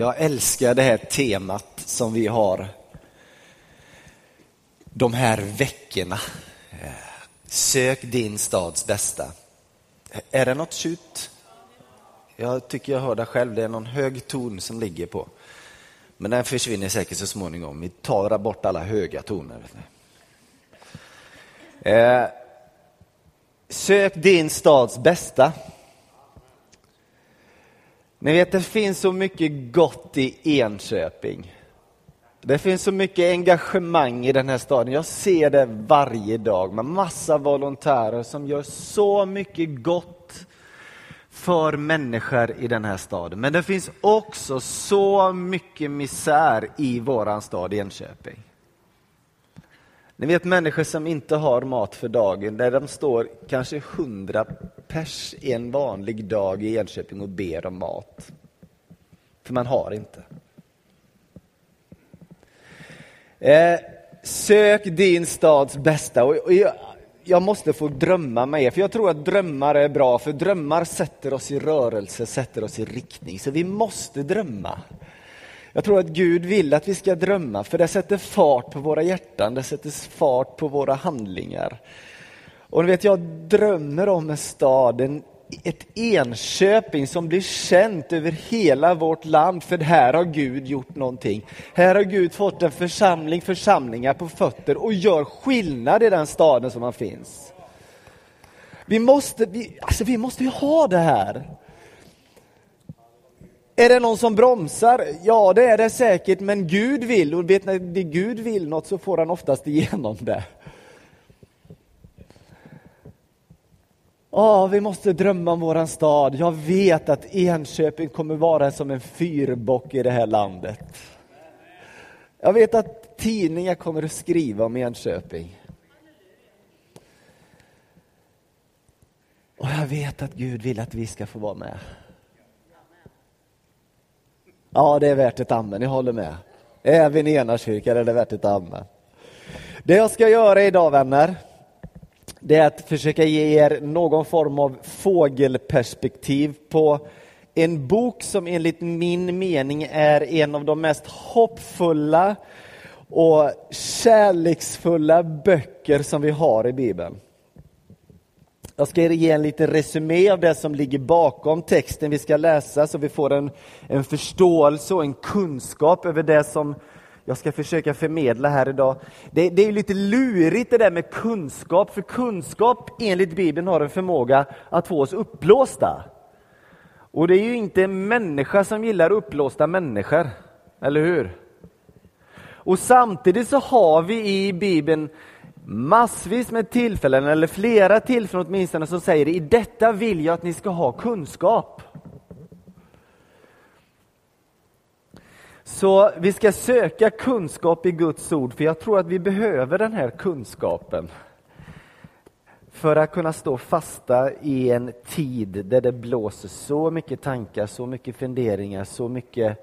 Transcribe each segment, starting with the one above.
Jag älskar det här temat som vi har de här veckorna. Sök din stads bästa. Är det något tjut? Jag tycker jag hör det själv, det är någon hög ton som ligger på. Men den försvinner säkert så småningom. Vi tar bort alla höga toner. Eh, sök din stads bästa. Ni vet, det finns så mycket gott i Enköping. Det finns så mycket engagemang i den här staden. Jag ser det varje dag med massa volontärer som gör så mycket gott för människor i den här staden. Men det finns också så mycket misär i våran stad Enköping. Ni vet människor som inte har mat för dagen, där de står kanske hundra pers en vanlig dag i Enköping och ber om mat. För man har inte. Eh, sök din stads bästa. Och, och jag, jag, måste få drömma med er, för jag tror att drömmar är bra, för drömmar sätter oss i rörelse, sätter oss i riktning. Så vi måste drömma. Jag tror att Gud vill att vi ska drömma, för det sätter fart på våra hjärtan, det sätter fart på våra handlingar. Och vet, jag drömmer om en stad, en, ett Enköping som blir känt över hela vårt land, för här har Gud gjort någonting. Här har Gud fått en församling, församlingar på fötter och gör skillnad i den staden som han finns. Vi måste, vi, alltså vi måste ju ha det här. Är det någon som bromsar? Ja, det är det säkert, men Gud vill och vet när Gud vill något så får han oftast igenom det. Ja, vi måste drömma om våran stad. Jag vet att Enköping kommer vara som en fyrbock i det här landet. Jag vet att tidningar kommer att skriva om Enköping. Och jag vet att Gud vill att vi ska få vara med. Ja, det är värt ett amen, jag håller med. Även i Enarkyrkan är det värt ett amen. Det jag ska göra idag, vänner, det är att försöka ge er någon form av fågelperspektiv på en bok som enligt min mening är en av de mest hoppfulla och kärleksfulla böcker som vi har i Bibeln. Jag ska ge en liten resumé av det som ligger bakom texten vi ska läsa så vi får en, en förståelse och en kunskap över det som jag ska försöka förmedla här idag. Det, det är lite lurigt det där med kunskap, för kunskap enligt Bibeln har en förmåga att få oss uppblåsta. Och det är ju inte en människa som gillar uppblåsta människor, eller hur? Och samtidigt så har vi i Bibeln massvis med tillfällen, eller flera tillfällen åtminstone, som säger i detta vill jag att ni ska ha kunskap. Så vi ska söka kunskap i Guds ord, för jag tror att vi behöver den här kunskapen för att kunna stå fasta i en tid där det blåser så mycket tankar, så mycket funderingar, så mycket,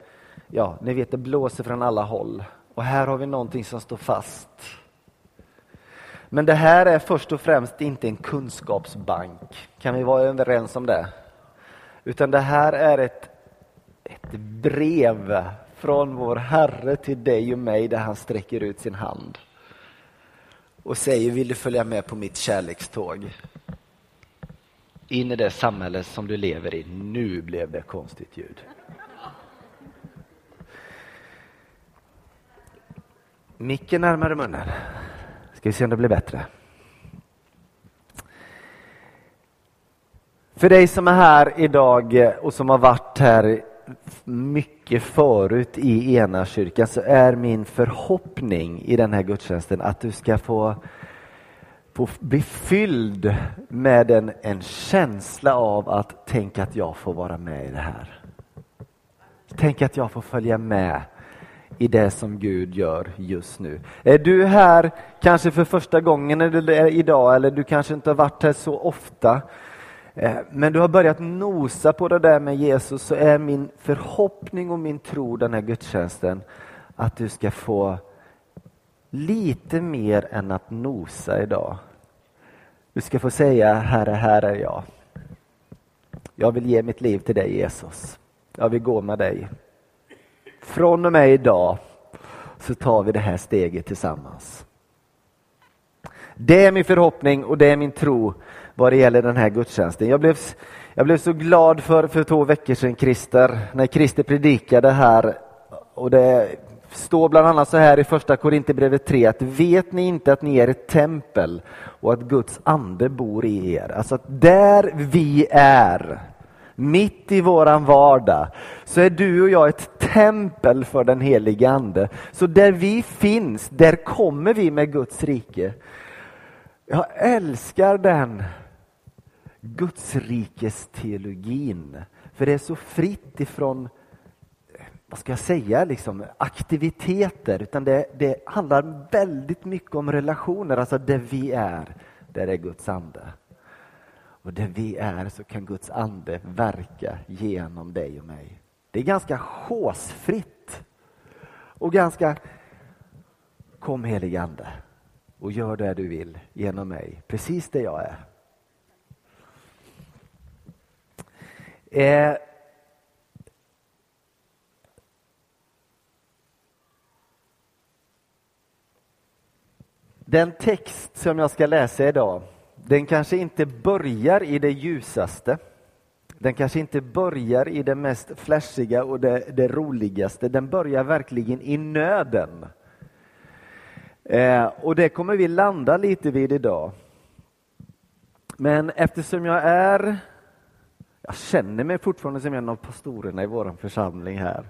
ja, ni vet det blåser från alla håll. Och här har vi någonting som står fast. Men det här är först och främst inte en kunskapsbank. Kan vi vara överens om det? Utan det här är ett, ett brev från vår Herre till dig och mig där han sträcker ut sin hand och säger vill du följa med på mitt kärlekståg? In i det samhälle som du lever i. Nu blev det konstigt ljud. Micken närmare munnen. Ska vi se om det blir bättre. För dig som är här idag och som har varit här mycket förut i ena kyrkan så är min förhoppning i den här gudstjänsten att du ska få, få bli fylld med en, en känsla av att tänk att jag får vara med i det här. Tänk att jag får följa med i det som Gud gör just nu. Är du här kanske för första gången eller idag eller du kanske inte har varit här så ofta eh, men du har börjat nosa på det där med Jesus så är min förhoppning och min tro den här gudstjänsten att du ska få lite mer än att nosa idag. Du ska få säga Herre, här är jag. Jag vill ge mitt liv till dig Jesus. Jag vill gå med dig från och med idag så tar vi det här steget tillsammans. Det är min förhoppning och det är min tro vad det gäller den här gudstjänsten. Jag blev, jag blev så glad för, för två veckor sedan, Christer, när Christer predikade här och det står bland annat så här i första Korinthierbrevet 3 att vet ni inte att ni är ett tempel och att Guds ande bor i er? Alltså att där vi är, mitt i våran vardag, så är du och jag ett tempel för den helige ande. Så där vi finns, där kommer vi med Guds rike. Jag älskar den Gudsrikesteologin, för det är så fritt ifrån vad ska jag säga, liksom, aktiviteter, utan det, det handlar väldigt mycket om relationer, alltså där vi är, där är Guds ande. Och där vi är så kan Guds ande verka genom dig och mig. Det är ganska håsfritt och ganska Kom helige ande och gör det du vill genom mig, precis där jag är. Eh, Den text som jag ska läsa idag, den kanske inte börjar i det ljusaste. Den kanske inte börjar i det mest flashiga och det, det roligaste. Den börjar verkligen i nöden. Eh, och det kommer vi landa lite vid idag. Men eftersom jag är, jag känner mig fortfarande som en av pastorerna i vår församling här.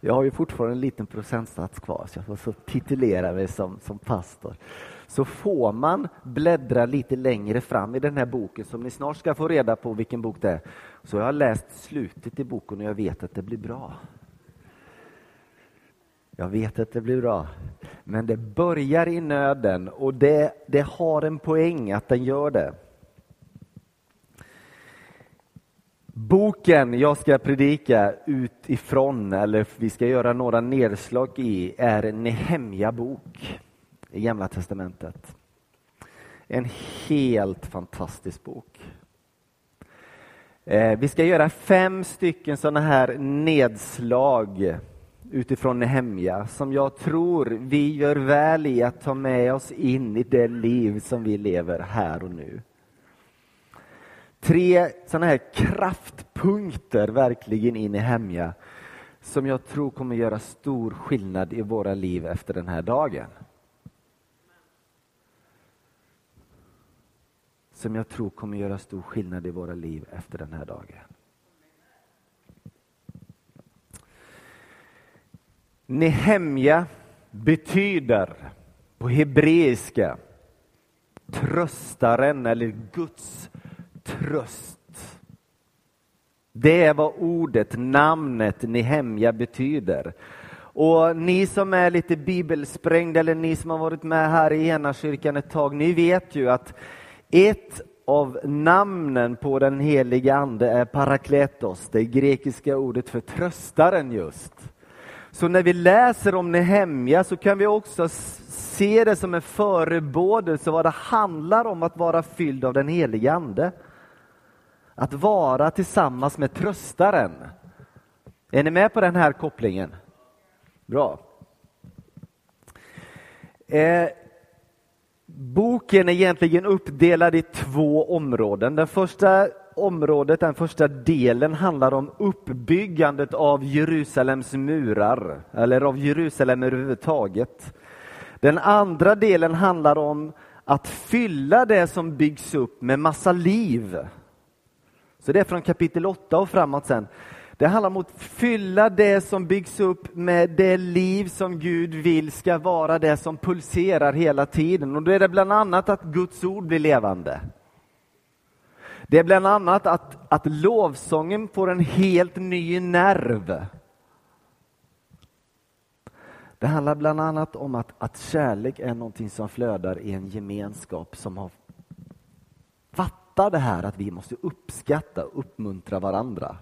Jag har ju fortfarande en liten procentsats kvar så jag får så titulera mig som, som pastor. Så får man bläddra lite längre fram i den här boken som ni snart ska få reda på vilken bok det är. Så jag har läst slutet i boken och jag vet att det blir bra. Jag vet att det blir bra. Men det börjar i nöden och det, det har en poäng att den gör det. Boken jag ska predika utifrån, eller vi ska göra några nedslag i, är Nehemja bok i Gamla testamentet. En helt fantastisk bok. Eh, vi ska göra fem stycken sådana här nedslag utifrån Nehemja som jag tror vi gör väl i att ta med oss in i det liv som vi lever här och nu. Tre sådana här kraftpunkter verkligen in i Nehemja som jag tror kommer göra stor skillnad i våra liv efter den här dagen. Som jag tror kommer göra stor skillnad i våra liv efter den här dagen. Nehemja betyder på hebreiska tröstaren eller Guds tröst. Det är vad ordet, namnet Nehemja betyder. Och ni som är lite bibelsprängda eller ni som har varit med här i ena kyrkan ett tag, ni vet ju att ett av namnen på den helige ande är parakletos, det grekiska ordet för tröstaren just. Så när vi läser om Nehemja så kan vi också se det som en förebådelse vad det handlar om att vara fylld av den helige ande. Att vara tillsammans med tröstaren. Är ni med på den här kopplingen? Bra. Eh, boken är egentligen uppdelad i två områden. Den första området, den första delen handlar om uppbyggandet av Jerusalems murar, eller av Jerusalem överhuvudtaget. Den andra delen handlar om att fylla det som byggs upp med massa liv. Så det är från kapitel 8 och framåt sen. Det handlar om att fylla det som byggs upp med det liv som Gud vill ska vara det som pulserar hela tiden. Och då är det bland annat att Guds ord blir levande. Det är bland annat att, att lovsången får en helt ny nerv. Det handlar bland annat om att, att kärlek är någonting som flödar i en gemenskap som har fattar det här att vi måste uppskatta och uppmuntra varandra.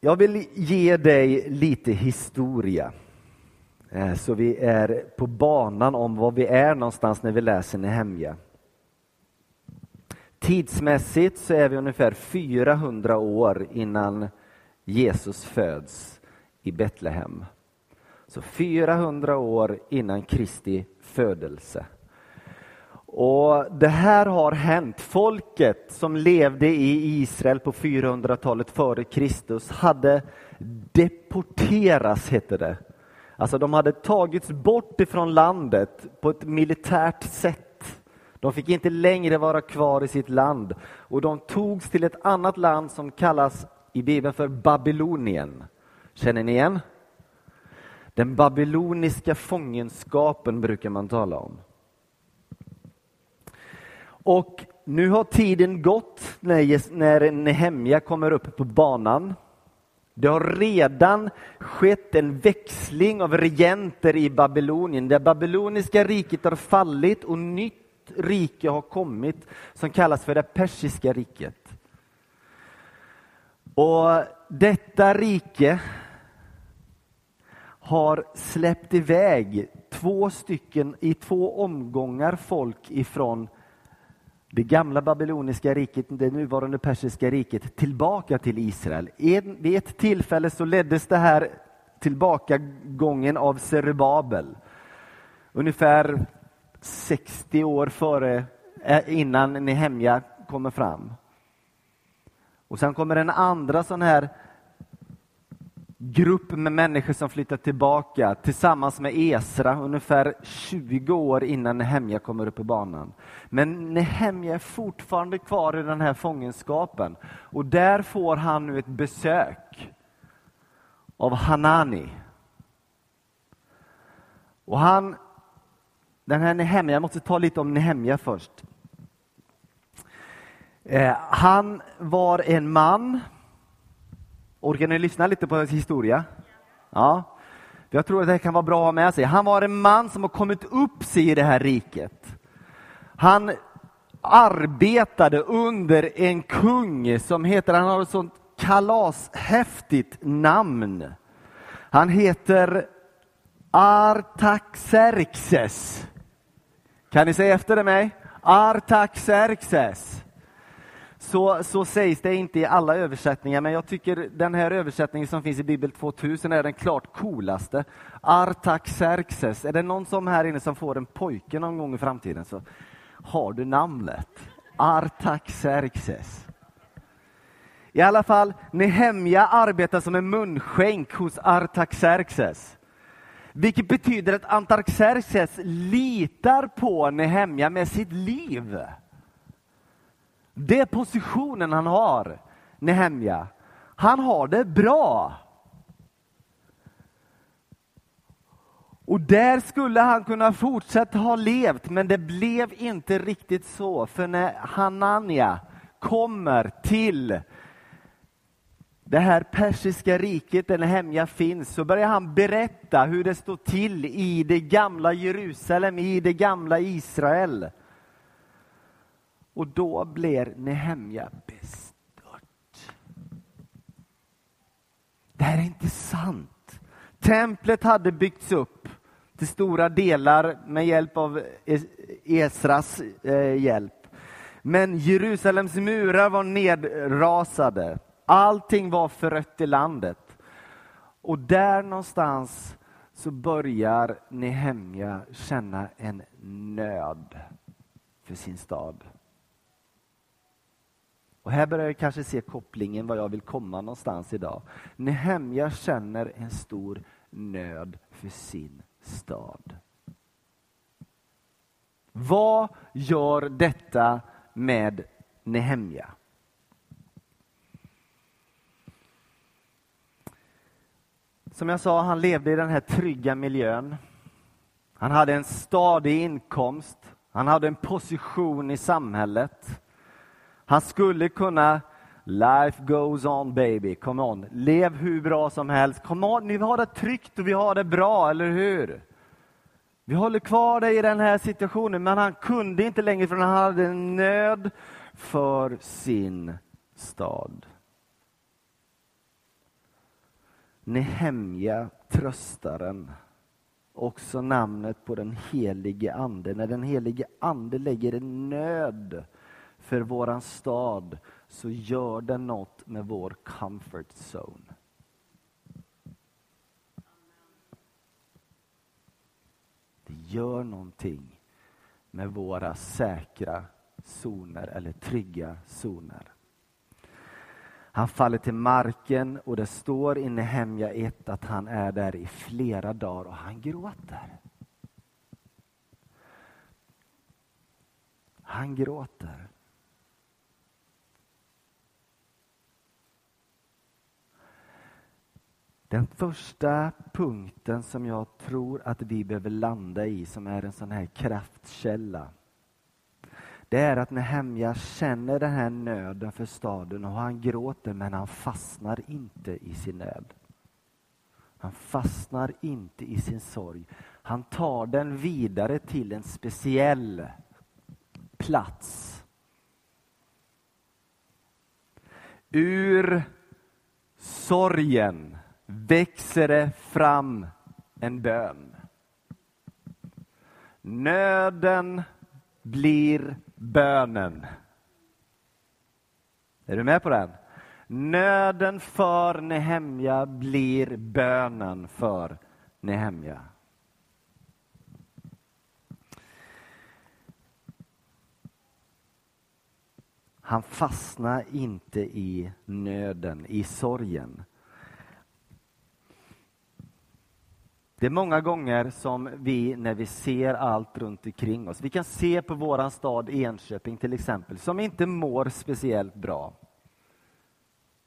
Jag vill ge dig lite historia. Eh, så vi är på banan om var vi är någonstans när vi läser Nehemja. Tidsmässigt så är vi ungefär 400 år innan Jesus föds i Betlehem. Så 400 år innan Kristi födelse. Och Det här har hänt. Folket som levde i Israel på 400-talet före Kristus hade deporterats, hette det. Alltså de hade tagits bort ifrån landet på ett militärt sätt. De fick inte längre vara kvar i sitt land och de togs till ett annat land som kallas i Bibeln för Babylonien. Känner ni igen? Den babyloniska fångenskapen brukar man tala om. Och nu har tiden gått när Nehemja kommer upp på banan. Det har redan skett en växling av regenter i Babylonien. Det babyloniska riket har fallit och nytt rike har kommit som kallas för det persiska riket. Och detta rike har släppt iväg två stycken i två omgångar folk ifrån det gamla babyloniska riket, det nuvarande persiska riket, tillbaka till Israel. Vid ett tillfälle så leddes det här tillbakagången av Zerubabel. Ungefär 60 år före, eh, innan Nehemja kommer fram. Och sen kommer en andra sån här grupp med människor som flyttar tillbaka tillsammans med Esra ungefär 20 år innan Nehemja kommer upp på banan. Men Nehemja är fortfarande kvar i den här fångenskapen och där får han nu ett besök av Hanani. Och han, den här Nehemja, jag måste ta lite om Nehemja först. Eh, han var en man Orkar ni lyssna lite på hans historia? Ja. Jag tror att det kan vara bra att ha med sig. Han var en man som har kommit upp sig i det här riket. Han arbetade under en kung som heter, han har ett sånt kalashäftigt namn. Han heter Artaxerxes. Kan ni säga efter det mig? Artaxerxes så, så sägs det inte i alla översättningar, men jag tycker den här översättningen som finns i Bibel 2000 är den klart coolaste. Artaxerxes. Är det någon som här inne som får en pojke någon gång i framtiden så har du namnet. Artaxerxes. I alla fall, Nehemja arbetar som en munskänk hos Artaxerxes. Vilket betyder att Artaxerxes litar på Nehemja med sitt liv. Det är positionen han har, Nehemja. Han har det bra. Och där skulle han kunna fortsätta ha levt, men det blev inte riktigt så. För när Hanania kommer till det här persiska riket där Nehemja finns, så börjar han berätta hur det står till i det gamla Jerusalem, i det gamla Israel. Och då blir Nehemja bestört. Det här är inte sant. Templet hade byggts upp till stora delar med hjälp av Esras eh, hjälp. Men Jerusalems murar var nedrasade. Allting var förött i landet. Och där någonstans så börjar Nehemja känna en nöd för sin stad. Och här börjar jag kanske se kopplingen var jag vill komma någonstans idag. Nehemja känner en stor nöd för sin stad. Vad gör detta med Nehemja? Som jag sa, han levde i den här trygga miljön. Han hade en stadig inkomst. Han hade en position i samhället. Han skulle kunna Life goes on baby, come on. Lev hur bra som helst. Come on, ni har det tryggt och vi har det bra, eller hur? Vi håller kvar dig i den här situationen, men han kunde inte längre för han hade nöd för sin stad. Nehemja, tröstaren, också namnet på den helige ande. När den helige ande lägger en nöd för våran stad så gör det något med vår comfort zone. Det gör någonting med våra säkra zoner eller trygga zoner. Han faller till marken och det står i Nehemja 1 att han är där i flera dagar och han gråter. Han gråter. Den första punkten som jag tror att vi behöver landa i, som är en sån här kraftkälla, det är att Nehemja känner den här nöden för staden och han gråter men han fastnar inte i sin nöd. Han fastnar inte i sin sorg. Han tar den vidare till en speciell plats. Ur sorgen växer det fram en bön. Nöden blir bönen. Är du med på den? Nöden för Nehemja blir bönen för Nehemja. Han fastnar inte i nöden, i sorgen. Det är många gånger som vi, när vi ser allt runt omkring oss, vi kan se på våran stad Enköping till exempel, som inte mår speciellt bra.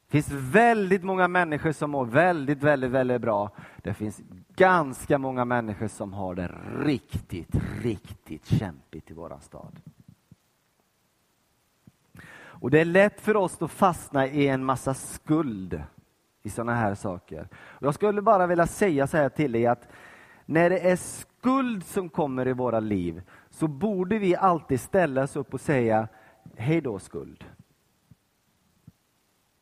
Det finns väldigt många människor som mår väldigt, väldigt, väldigt bra. Det finns ganska många människor som har det riktigt, riktigt kämpigt i våran stad. Och det är lätt för oss att fastna i en massa skuld i sådana här saker. Jag skulle bara vilja säga så här till dig att när det är skuld som kommer i våra liv så borde vi alltid ställa oss upp och säga hej då skuld.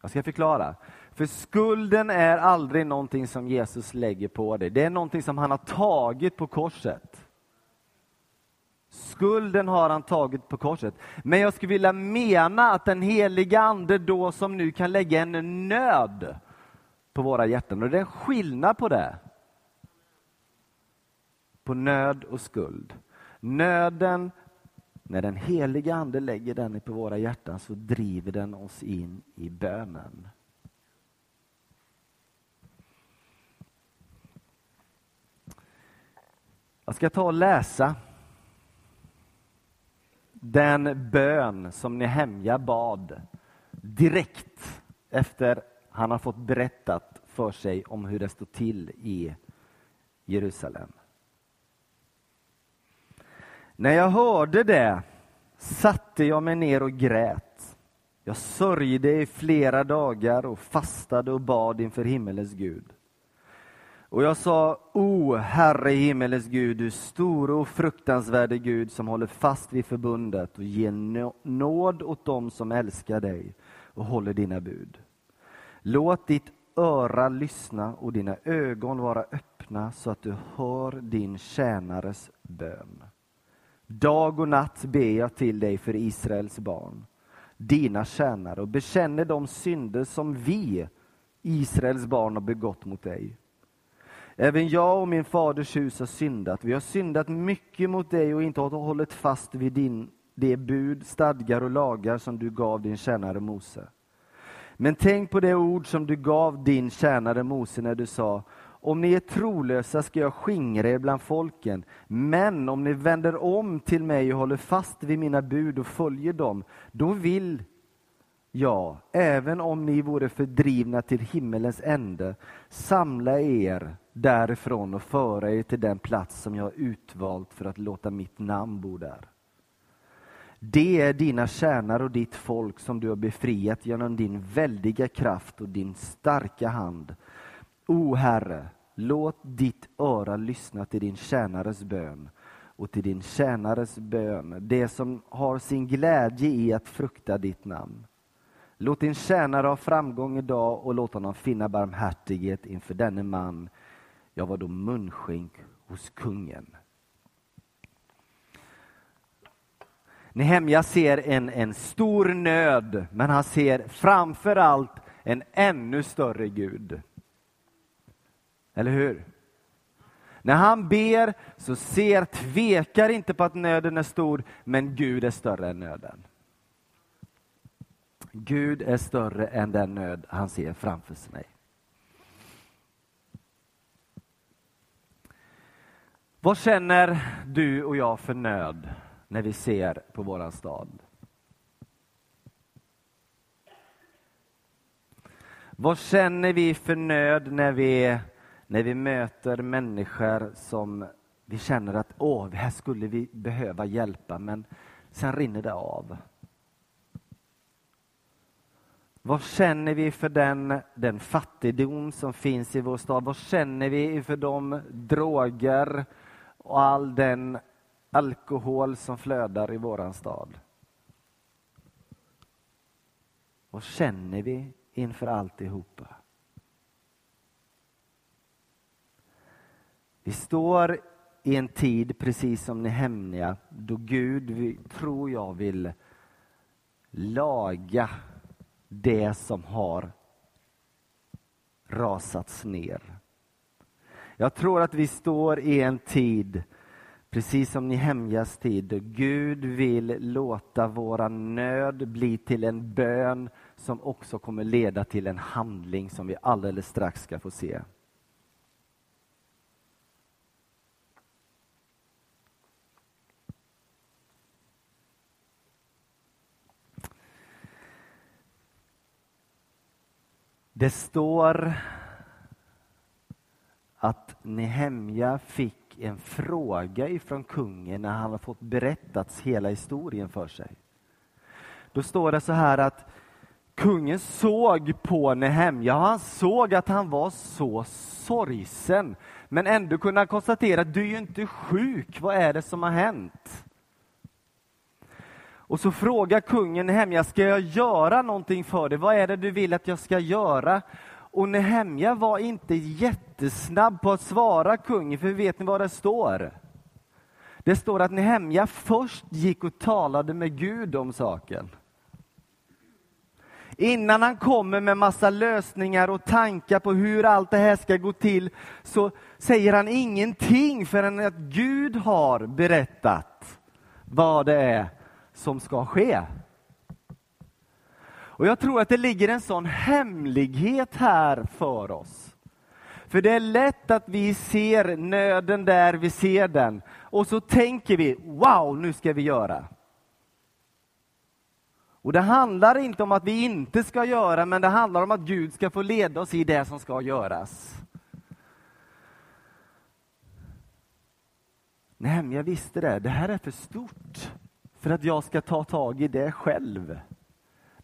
Jag ska förklara. För skulden är aldrig någonting som Jesus lägger på dig. Det är någonting som han har tagit på korset. Skulden har han tagit på korset. Men jag skulle vilja mena att den heliga ande då som nu kan lägga en nöd på våra hjärtan. Och det är en skillnad på det. På nöd och skuld. Nöden, när den heliga ande lägger den på våra hjärtan så driver den oss in i bönen. Jag ska ta och läsa den bön som Nehemja bad direkt efter han har fått berättat för sig om hur det står till i Jerusalem. När jag hörde det satte jag mig ner och grät. Jag sörjde i flera dagar och fastade och bad inför himmelens Gud. Och jag sa, O Herre himmelens Gud, du store och fruktansvärde Gud som håller fast vid förbundet och ger nåd åt dem som älskar dig och håller dina bud. Låt ditt öra lyssna och dina ögon vara öppna så att du hör din tjänares bön. Dag och natt ber jag till dig för Israels barn, dina tjänare och bekänner de synder som vi, Israels barn, har begått mot dig. Även jag och min faders hus har syndat. Vi har syndat mycket mot dig och inte hållit fast vid din, det bud, stadgar och lagar som du gav din tjänare Mose. Men tänk på det ord som du gav din tjänare Mose när du sa om ni är trolösa ska jag skingra er bland folken, men om ni vänder om till mig och håller fast vid mina bud och följer dem, då vill jag, även om ni vore fördrivna till himmelens ände, samla er därifrån och föra er till den plats som jag har utvalt för att låta mitt namn bo där. Det är dina tjänare och ditt folk som du har befriat genom din väldiga kraft och din starka hand. O Herre, låt ditt öra lyssna till din tjänares bön och till din tjänares bön, det som har sin glädje i att frukta ditt namn. Låt din tjänare ha framgång idag och låt honom finna barmhärtighet inför denne man. Jag var då munskänk hos kungen. Nehemja ser en, en stor nöd, men han ser framför allt en ännu större Gud. Eller hur? När han ber så ser, tvekar inte på att nöden är stor, men Gud är större än nöden. Gud är större än den nöd han ser framför sig. Vad känner du och jag för nöd när vi ser på våran stad? Vad känner vi för nöd när vi, när vi möter människor som vi känner att åh, här skulle vi behöva hjälpa, men sen rinner det av. Vad känner vi för den, den fattigdom som finns i vår stad? Vad känner vi för de droger och all den alkohol som flödar i våran stad? Vad känner vi inför alltihopa? Vi står i en tid, precis som Nehemja, då Gud, tror jag, vill laga det som har rasats ner. Jag tror att vi står i en tid, precis som Nehemjas tid, då Gud vill låta vår nöd bli till en bön som också kommer leda till en handling som vi alldeles strax ska få se. Det står att Nehemja fick en fråga ifrån kungen när han har fått berättats hela historien för sig. Då står det så här att kungen såg på Nehemja och han såg att han var så sorgsen. Men ändå kunde han konstatera att du är ju inte sjuk, vad är det som har hänt? Och så frågar kungen Nehemja, ska jag göra någonting för dig? Vad är det du vill att jag ska göra? Och Nehemja var inte jättesnabb på att svara kungen, för vet ni vad det står? Det står att Nehemja först gick och talade med Gud om saken. Innan han kommer med massa lösningar och tankar på hur allt det här ska gå till, så säger han ingenting förrän att Gud har berättat vad det är som ska ske. Och jag tror att det ligger en sån hemlighet här för oss. För det är lätt att vi ser nöden där vi ser den och så tänker vi, wow, nu ska vi göra. Och det handlar inte om att vi inte ska göra, men det handlar om att Gud ska få leda oss i det som ska göras. Nej, men jag visste det, det här är för stort för att jag ska ta tag i det själv.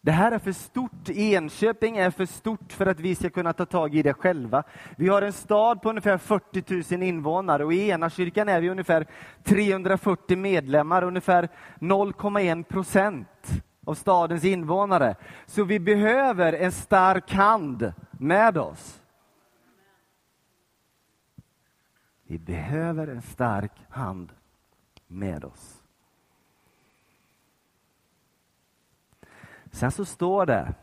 Det här är för stort. Enköping är för stort för att vi ska kunna ta tag i det själva. Vi har en stad på ungefär 40 000 invånare och i ena kyrkan är vi ungefär 340 medlemmar, ungefär 0,1 procent av stadens invånare. Så vi behöver en stark hand med oss. Vi behöver en stark hand med oss. Sen så står det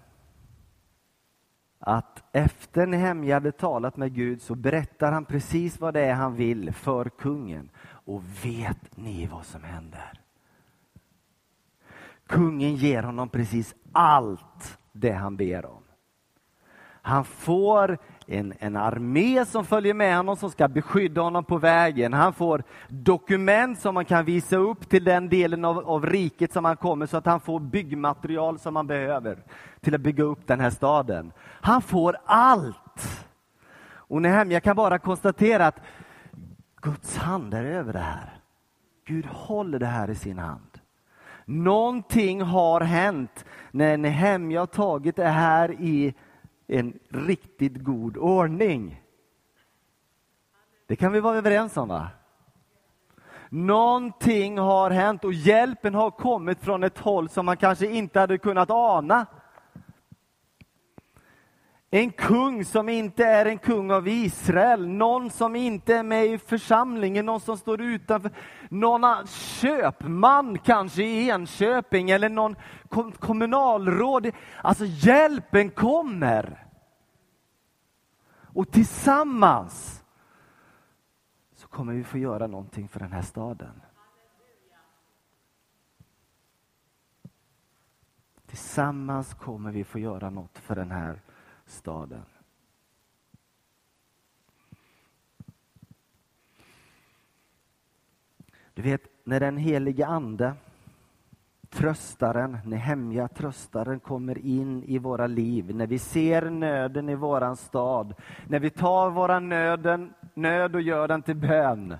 att efter Nehemja hade talat med Gud så berättar han precis vad det är han vill för kungen. Och vet ni vad som händer? Kungen ger honom precis allt det han ber om. Han får en, en armé som följer med honom som ska beskydda honom på vägen. Han får dokument som man kan visa upp till den delen av, av riket som han kommer så att han får byggmaterial som han behöver till att bygga upp den här staden. Han får allt! Och Nehemja kan bara konstatera att Guds hand är över det här. Gud håller det här i sin hand. Någonting har hänt när Nehemja har tagit det här i en riktigt god ordning. Det kan vi vara överens om va? Någonting har hänt och hjälpen har kommit från ett håll som man kanske inte hade kunnat ana. En kung som inte är en kung av Israel, någon som inte är med i församlingen, någon som står utanför, någon köpman kanske i Enköping eller någon kommunalråd. Alltså hjälpen kommer. Och tillsammans så kommer vi få göra någonting för den här staden. Tillsammans kommer vi få göra något för den här staden. Du vet, när den helige Ande, tröstaren, Nehemja, tröstaren kommer in i våra liv, när vi ser nöden i våran stad, när vi tar våran nöden, nöd och gör den till bön.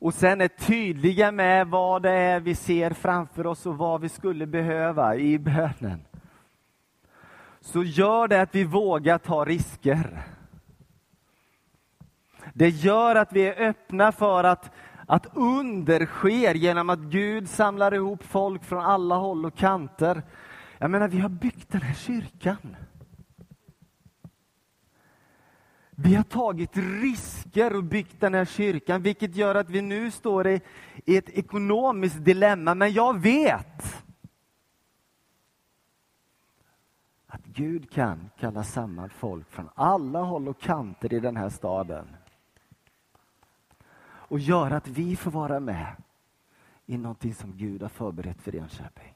Och sen är tydliga med vad det är vi ser framför oss och vad vi skulle behöva i bönen så gör det att vi vågar ta risker. Det gör att vi är öppna för att, att under sker genom att Gud samlar ihop folk från alla håll och kanter. Jag menar, vi har byggt den här kyrkan. Vi har tagit risker och byggt den här kyrkan, vilket gör att vi nu står i, i ett ekonomiskt dilemma. Men jag vet att Gud kan kalla samman folk från alla håll och kanter i den här staden och göra att vi får vara med i någonting som Gud har förberett för Enköping.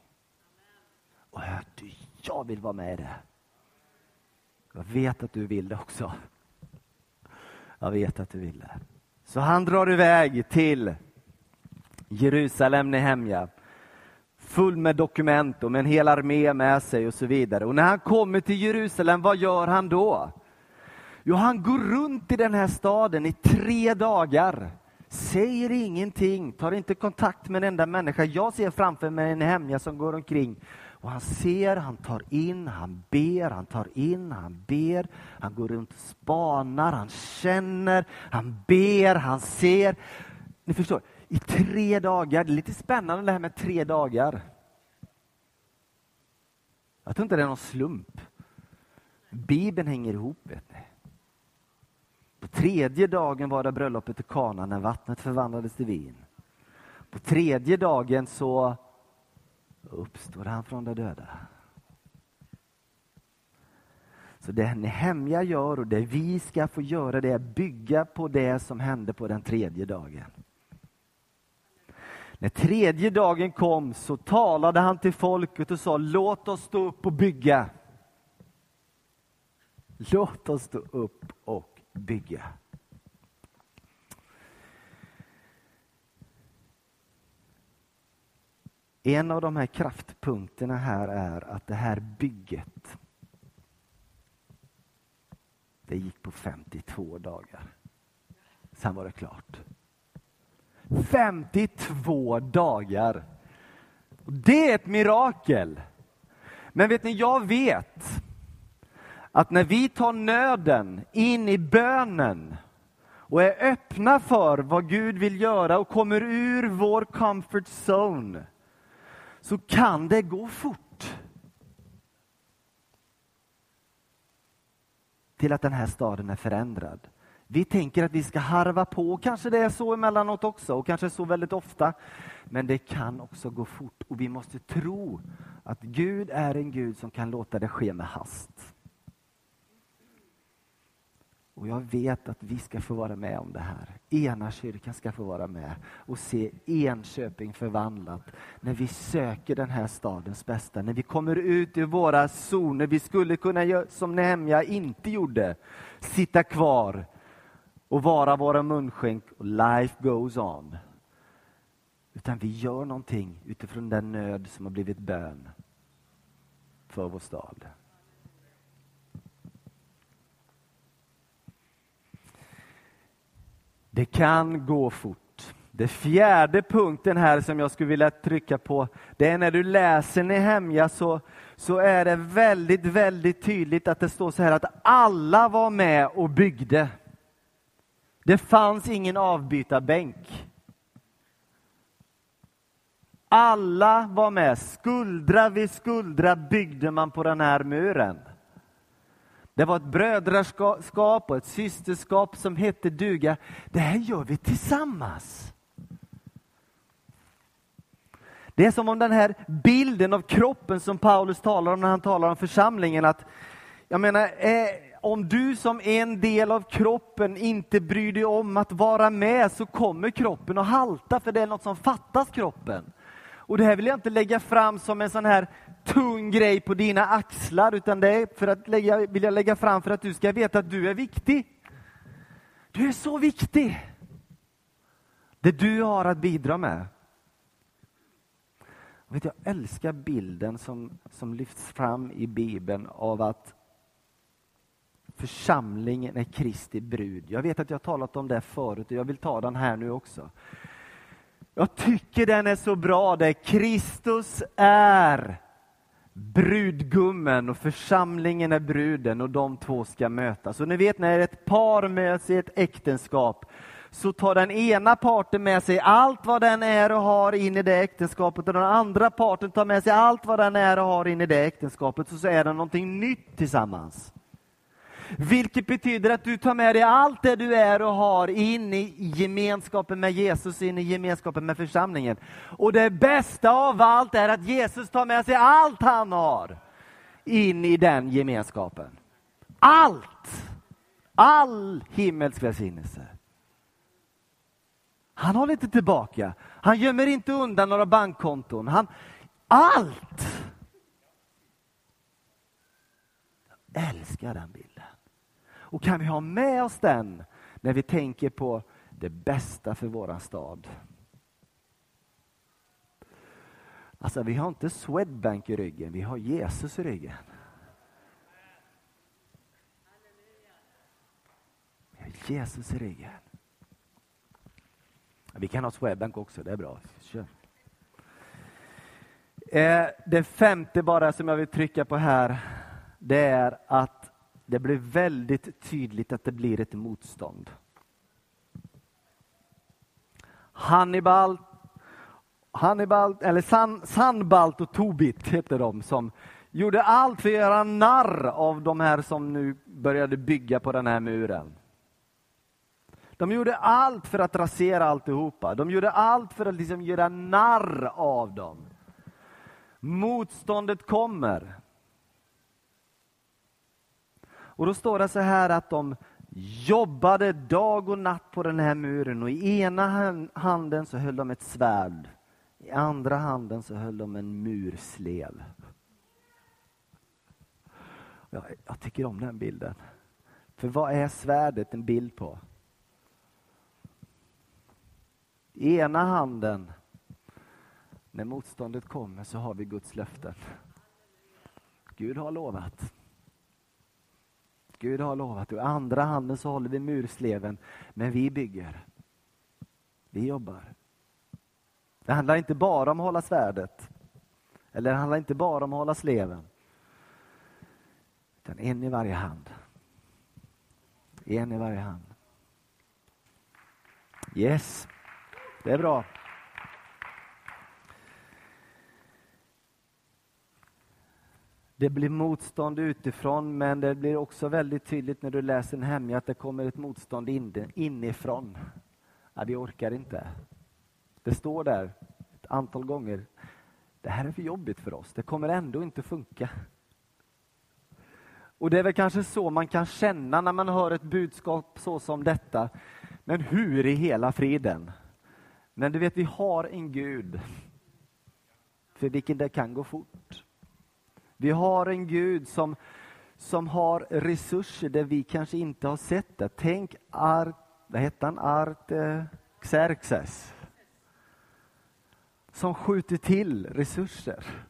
Och hör du, jag vill vara med i det. Jag vet att du vill det också. Jag vet att du vill det. Så han drar iväg till Jerusalem, Nehemja full med dokument och med en hel armé med sig och så vidare. Och när han kommer till Jerusalem, vad gör han då? Jo, han går runt i den här staden i tre dagar. Säger ingenting, tar inte kontakt med en enda människa. Jag ser framför mig en hemja som går omkring. Och han ser, han tar in, han ber, han tar in, han ber. Han går runt och spanar, han känner, han ber, han ser. Ni förstår, i tre dagar. Det är lite spännande det här med tre dagar. Jag tror inte det är någon slump. Bibeln hänger ihop. Vet ni. På tredje dagen var det bröllopet i Kana när vattnet förvandlades till vin. På tredje dagen så uppstår han från de döda. Så det Nehemja gör och det vi ska få göra det är att bygga på det som hände på den tredje dagen. När tredje dagen kom så talade han till folket och sa låt oss stå upp och bygga. Låt oss stå upp och bygga. En av de här kraftpunkterna här är att det här bygget det gick på 52 dagar. Sen var det klart. 52 dagar. Det är ett mirakel. Men vet ni, jag vet att när vi tar nöden in i bönen och är öppna för vad Gud vill göra och kommer ur vår comfort zone så kan det gå fort. Till att den här staden är förändrad. Vi tänker att vi ska harva på, kanske det är så emellanåt också och kanske så väldigt ofta. Men det kan också gå fort och vi måste tro att Gud är en Gud som kan låta det ske med hast. Och jag vet att vi ska få vara med om det här. Ena kyrkan ska få vara med och se Enköping förvandlat. När vi söker den här stadens bästa, när vi kommer ut ur våra zoner. Vi skulle kunna göra som Nehemja inte gjorde, sitta kvar och vara våra munskänk och life goes on. Utan vi gör någonting utifrån den nöd som har blivit bön för vår stad. Det kan gå fort. Det fjärde punkten här som jag skulle vilja trycka på, det är när du läser Nehemja så, så är det väldigt, väldigt tydligt att det står så här att alla var med och byggde. Det fanns ingen avbytarbänk. Alla var med, skuldra vid skuldra byggde man på den här muren. Det var ett brödraskap och ett systerskap som hette duga. Det här gör vi tillsammans. Det är som om den här bilden av kroppen som Paulus talar om när han talar om församlingen, att jag menar, eh, om du som en del av kroppen inte bryr dig om att vara med så kommer kroppen att halta, för det är något som fattas kroppen. Och det här vill jag inte lägga fram som en sån här tung grej på dina axlar, utan det är för att lägga, vill jag lägga fram för att du ska veta att du är viktig. Du är så viktig. Det du har att bidra med. Jag älskar bilden som, som lyfts fram i Bibeln av att församlingen är Kristi brud. Jag vet att jag talat om det förut och jag vill ta den här nu också. Jag tycker den är så bra, där Kristus är brudgummen och församlingen är bruden och de två ska mötas. Och ni vet när ett par möts i ett äktenskap så tar den ena parten med sig allt vad den är och har in i det äktenskapet och den andra parten tar med sig allt vad den är och har in i det äktenskapet och så är det någonting nytt tillsammans. Vilket betyder att du tar med dig allt det du är och har in i gemenskapen med Jesus, in i gemenskapen med församlingen. Och det bästa av allt är att Jesus tar med sig allt han har in i den gemenskapen. Allt! All himmelsk välsignelse. Han håller inte tillbaka. Han gömmer inte undan några bankkonton. Han, allt! Jag älskar den bilden. Och kan vi ha med oss den när vi tänker på det bästa för våran stad? Alltså, vi har inte Swedbank i ryggen, vi har Jesus i ryggen. Vi har Jesus i ryggen. Vi kan ha Swedbank också, det är bra. Kör. Eh, det femte bara som jag vill trycka på här, det är att det blir väldigt tydligt att det blir ett motstånd. Hannibal, Hannibal eller San, Sanbalt och Tobit heter de som gjorde allt för att göra narr av de här som nu började bygga på den här muren. De gjorde allt för att rasera alltihopa. De gjorde allt för att liksom göra narr av dem. Motståndet kommer. Och då står det så här att de jobbade dag och natt på den här muren och i ena handen så höll de ett svärd. I andra handen så höll de en murslev. Jag, jag tycker om den bilden. För vad är svärdet en bild på? I ena handen, när motståndet kommer, så har vi Guds löften. Gud har lovat. Gud har lovat. I andra handen så håller vi mursleven, men vi bygger. Vi jobbar. Det handlar inte bara om att hålla svärdet. Eller det handlar inte bara om att hålla sleven. Utan en i varje hand. En i varje hand. Yes, det är bra. Det blir motstånd utifrån, men det blir också väldigt tydligt när du läser en Nehemja att det kommer ett motstånd inifrån. Ja, vi orkar inte. Det står där ett antal gånger. Det här är för jobbigt för oss. Det kommer ändå inte funka. Och det är väl kanske så man kan känna när man hör ett budskap så som detta. Men hur i hela friden? Men du vet, vi har en Gud för vilken det kan gå fort. Vi har en Gud som, som har resurser där vi kanske inte har sett det. Tänk Art, vad heter han? Artaxerxes. Som skjuter till resurser.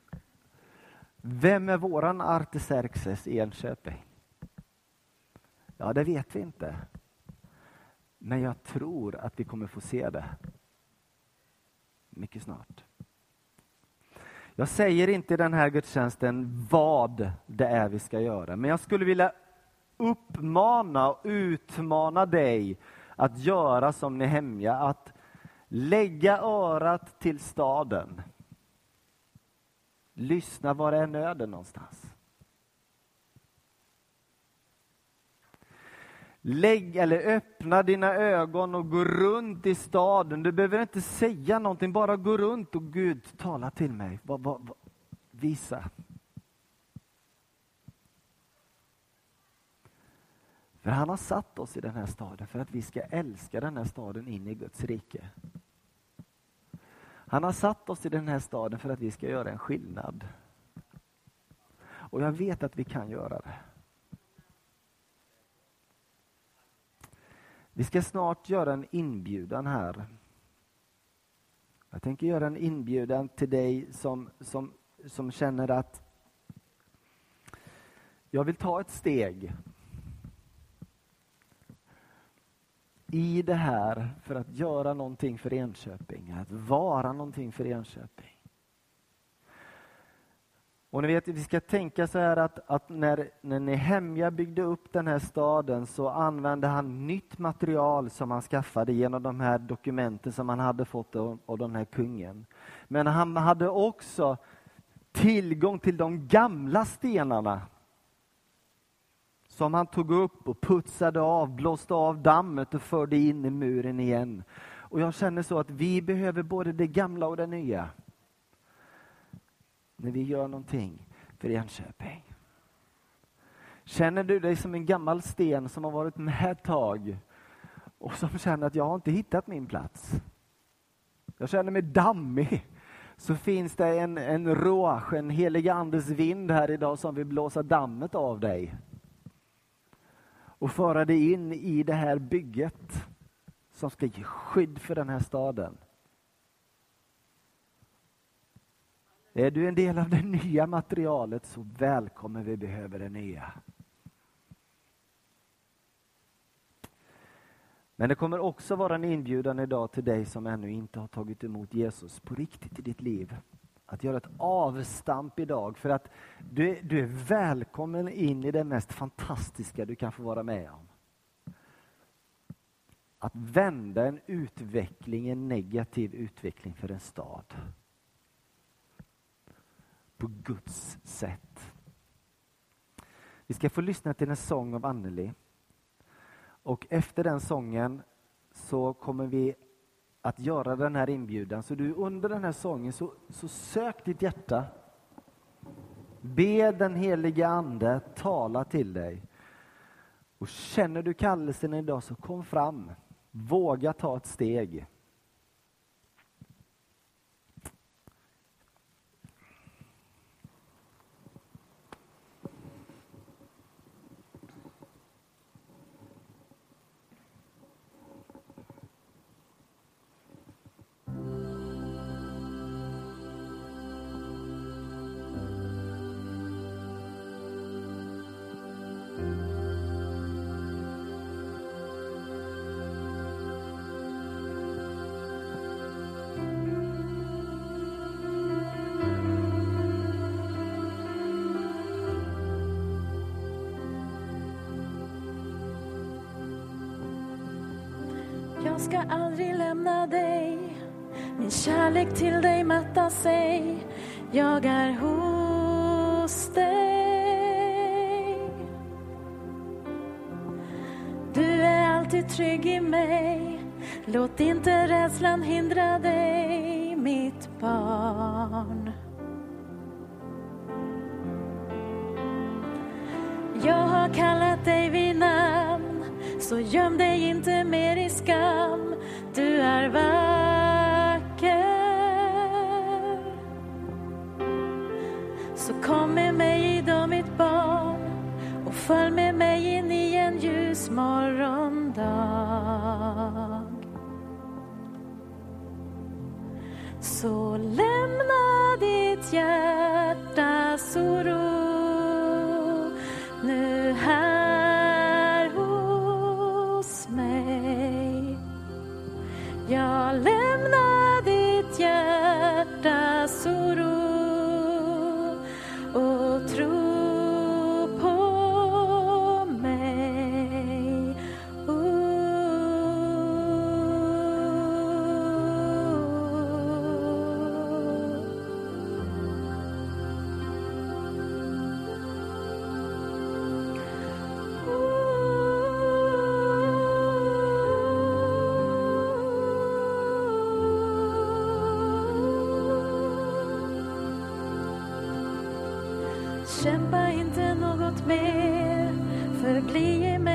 Vem är våran Artaxerxes i Enköping? Ja, det vet vi inte. Men jag tror att vi kommer få se det mycket snart. Jag säger inte i den här gudstjänsten vad det är vi ska göra, men jag skulle vilja uppmana och utmana dig att göra som Nehemja, att lägga örat till staden. Lyssna, var är nöden någonstans? Lägg eller öppna dina ögon och gå runt i staden. Du behöver inte säga någonting, bara gå runt och Gud, tala till mig. Va, va, va, visa. För han har satt oss i den här staden för att vi ska älska den här staden in i Guds rike. Han har satt oss i den här staden för att vi ska göra en skillnad. Och jag vet att vi kan göra det. Vi ska snart göra en inbjudan här. Jag tänker göra en inbjudan till dig som, som, som känner att jag vill ta ett steg i det här för att göra någonting för Enköping, att vara någonting för Enköping. Och ni vet, vi ska tänka så här att, att när, när Nehemja byggde upp den här staden så använde han nytt material som han skaffade genom de här dokumenten som han hade fått av, av den här kungen. Men han hade också tillgång till de gamla stenarna som han tog upp och putsade av, blåste av dammet och förde in i muren igen. Och jag känner så att vi behöver både det gamla och det nya. När vi gör någonting för Enköping. Känner du dig som en gammal sten som har varit med ett tag och som känner att jag har inte hittat min plats. Jag känner mig dammig. Så finns det en, en råsch, en helig andes vind här idag som vill blåsa dammet av dig och föra dig in i det här bygget som ska ge skydd för den här staden. Är du en del av det nya materialet så välkommen, vi behöver det nya. Men det kommer också vara en inbjudan idag till dig som ännu inte har tagit emot Jesus på riktigt i ditt liv att göra ett avstamp idag för att du, du är välkommen in i det mest fantastiska du kan få vara med om. Att vända en utveckling, en negativ utveckling för en stad. På Guds sätt. Vi ska få lyssna till en sång av Anneli. Och efter den sången så kommer vi att göra den här inbjudan. Så du under den här sången så, så sök ditt hjärta. Be den helige Ande tala till dig. Och känner du kallelsen idag så kom fram. Våga ta ett steg. Ska aldrig lämna dig. Min kärlek till dig mattar sig. Jag är hos dig. Du är alltid trygg i mig. Låt inte rädslan hindra dig, mitt barn. Jag har kallat så göm dig inte mer i skam. Kämpa inte något mer, förbli i mig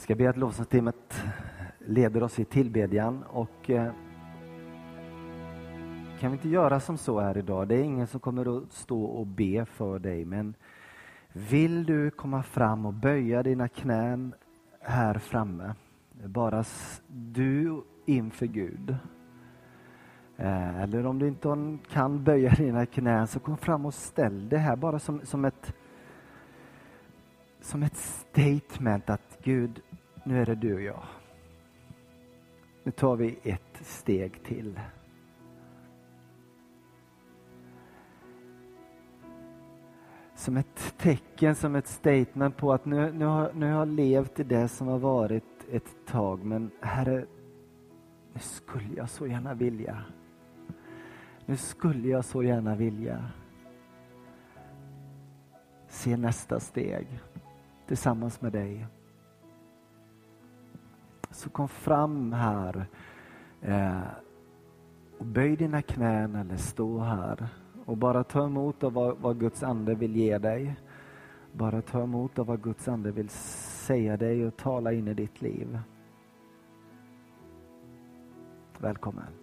ska be att lovsångsteamet leder oss i tillbedjan och eh, kan vi inte göra som så här idag? Det är ingen som kommer att stå och be för dig men vill du komma fram och böja dina knän här framme? Bara du inför Gud. Eh, eller om du inte kan böja dina knän så kom fram och ställ dig här bara som, som ett som ett statement att Gud, nu är det du och jag. Nu tar vi ett steg till. Som ett tecken, som ett statement på att nu, nu, har, nu har jag levt i det som har varit ett tag men Herre, nu skulle jag så gärna vilja. Nu skulle jag så gärna vilja se nästa steg tillsammans med dig. Så kom fram här eh, och böj dina knän eller stå här och bara ta emot av vad, vad Guds ande vill ge dig. Bara ta emot av vad Guds ande vill säga dig och tala in i ditt liv. Välkommen.